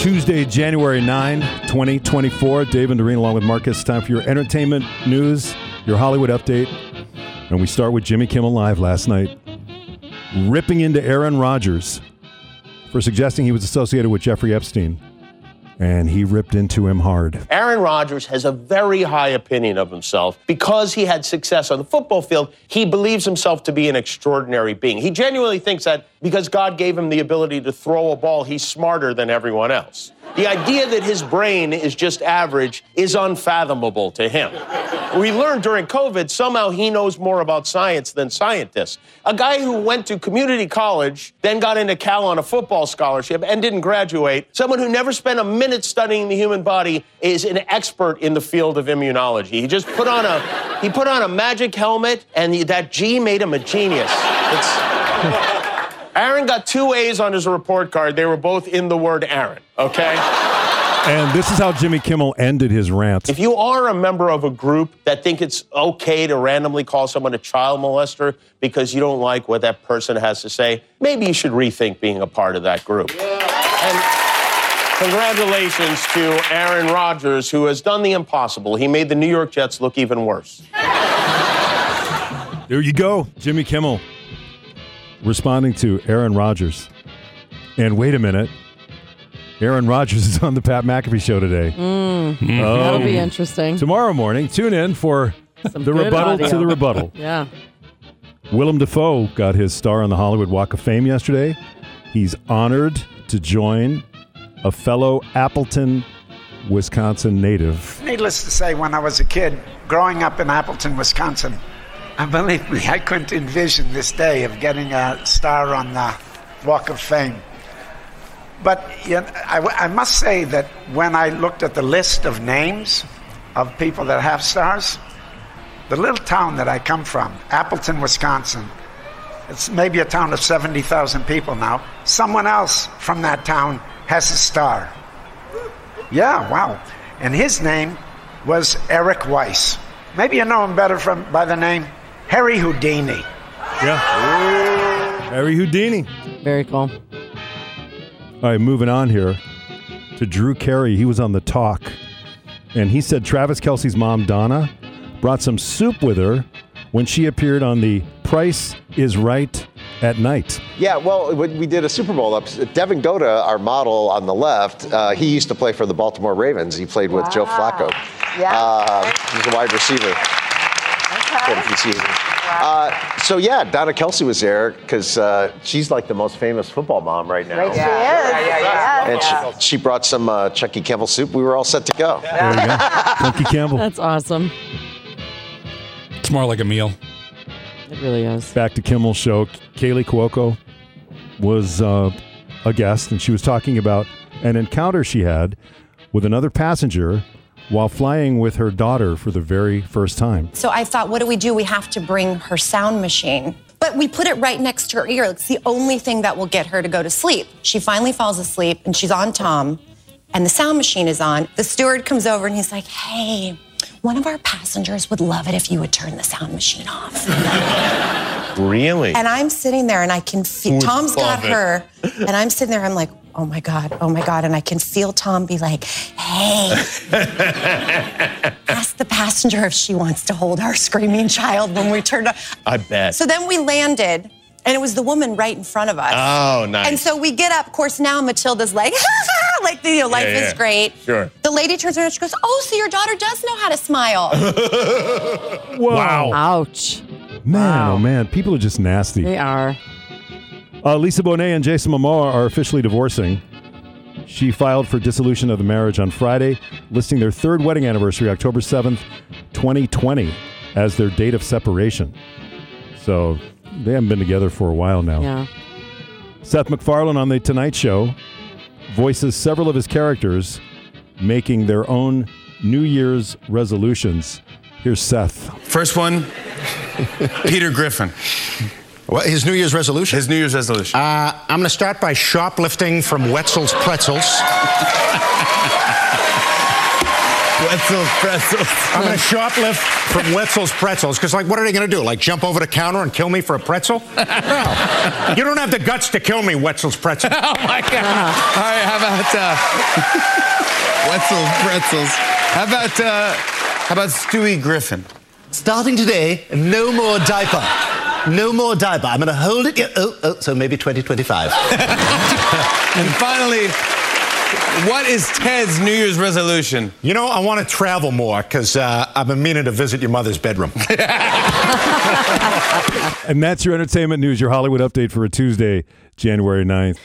Tuesday, January 9, 2024. Dave and Doreen along with Marcus. Time for your entertainment news, your Hollywood update. And we start with Jimmy Kimmel Live last night, ripping into Aaron Rodgers for suggesting he was associated with Jeffrey Epstein. And he ripped into him hard. Aaron Rodgers has a very high opinion of himself because he had success on the football field. He believes himself to be an extraordinary being. He genuinely thinks that because God gave him the ability to throw a ball, he's smarter than everyone else. The idea that his brain is just average is unfathomable to him. We learned during COVID somehow he knows more about science than scientists. A guy who went to community college, then got into Cal on a football scholarship and didn't graduate, someone who never spent a minute studying the human body is an expert in the field of immunology. He just put on a he put on a magic helmet and that G made him a genius. Aaron got two A's on his report card. They were both in the word Aaron, okay? And this is how Jimmy Kimmel ended his rant. If you are a member of a group that think it's okay to randomly call someone a child molester because you don't like what that person has to say, maybe you should rethink being a part of that group. And congratulations to Aaron Rodgers, who has done the impossible. He made the New York Jets look even worse. There you go, Jimmy Kimmel responding to Aaron Rodgers. And wait a minute. Aaron Rodgers is on the Pat McAfee show today. Mm, oh, that'll be interesting. Tomorrow morning, tune in for Some the rebuttal audio. to the rebuttal. Yeah. Willem Dafoe got his star on the Hollywood Walk of Fame yesterday. He's honored to join a fellow Appleton, Wisconsin native. Needless to say, when I was a kid, growing up in Appleton, Wisconsin, uh, believe me, I couldn't envision this day of getting a star on the Walk of Fame. But you know, I, I must say that when I looked at the list of names of people that have stars, the little town that I come from, Appleton, Wisconsin, it's maybe a town of 70,000 people now. Someone else from that town has a star. Yeah, wow. And his name was Eric Weiss. Maybe you know him better from by the name Harry Houdini. Yeah. Harry Houdini. Very cool. All right, moving on here to Drew Carey. He was on the talk, and he said Travis Kelce's mom, Donna, brought some soup with her when she appeared on the Price is Right at night. Yeah, well, when we did a Super Bowl up. Devin Goda, our model on the left, uh, he used to play for the Baltimore Ravens. He played with Joe Flacco. Yeah. Uh, he's a wide receiver. Played a few. Uh, so yeah, Donna Kelce was there because uh, she's like the most famous football mom right now. Right, she is. Yeah, And she, she brought some uh, Chunky Campbell soup. We were all set to go. There you go. Cookie Campbell. That's awesome. It's more like a meal. It really is. Back to Kimmel's show. Kaley Cuoco was uh, a guest, and she was talking about an encounter she had with another passenger while flying with her daughter for the very first time. So I thought, what do we do? We have to bring her sound machine. But we put it right next to her ear. It's the only thing that will get her to go to sleep. She finally falls asleep and she's on Tom, and the sound machine is on. The steward comes over and he's like, hey, one of our passengers would love it if you would turn the sound machine off. Really? And I'm sitting there and I can feel Would Tom's got it. her. And I'm sitting there, I'm like, oh my God, oh my God. And I can feel Tom be like, hey, ask the passenger if she wants to hold our screaming child when we turn on. I bet. So then we landed. And it was the woman right in front of us. Oh, nice. And so we get up. Of course, now Matilda's like, like you know, life Yeah, yeah. is great. Sure. The lady turns around and she goes, "Oh, so your daughter does know how to smile." wow. Ouch. Man, oh man, people are just nasty. They are. Uh, Lisa Bonet and Jason Momoa are officially divorcing. She filed for dissolution of the marriage on Friday, listing their third wedding anniversary, October 7th, 2020, as their date of separation. So they haven't been together for a while now. Yeah. Seth MacFarlane on The Tonight Show voices several of his characters making their own New Year's resolutions. Here's Seth. First one, Peter Griffin. What, his New Year's resolution? His New Year's resolution. Uh, I'm going to start by shoplifting from Wetzel's Pretzels. Wetzel's pretzels. I'm going to shoplift from Wetzel's Pretzels because, like, what are they going to do? Like, jump over the counter and kill me for a pretzel? No. You don't have the guts to kill me, Wetzel's Pretzels. Oh my God! All right, how about uh, Wetzel's pretzels? How about uh, how about Stewie Griffin? Starting today, no more diaper. No more diaper. I'm going to hold it. Yeah, oh, oh, so maybe 2025. And finally, what is Ted's New Year's resolution? You know, I want to travel more because uh, I've been meaning to visit your mother's bedroom. And that's your entertainment news, your Hollywood update for a Tuesday, January 9th.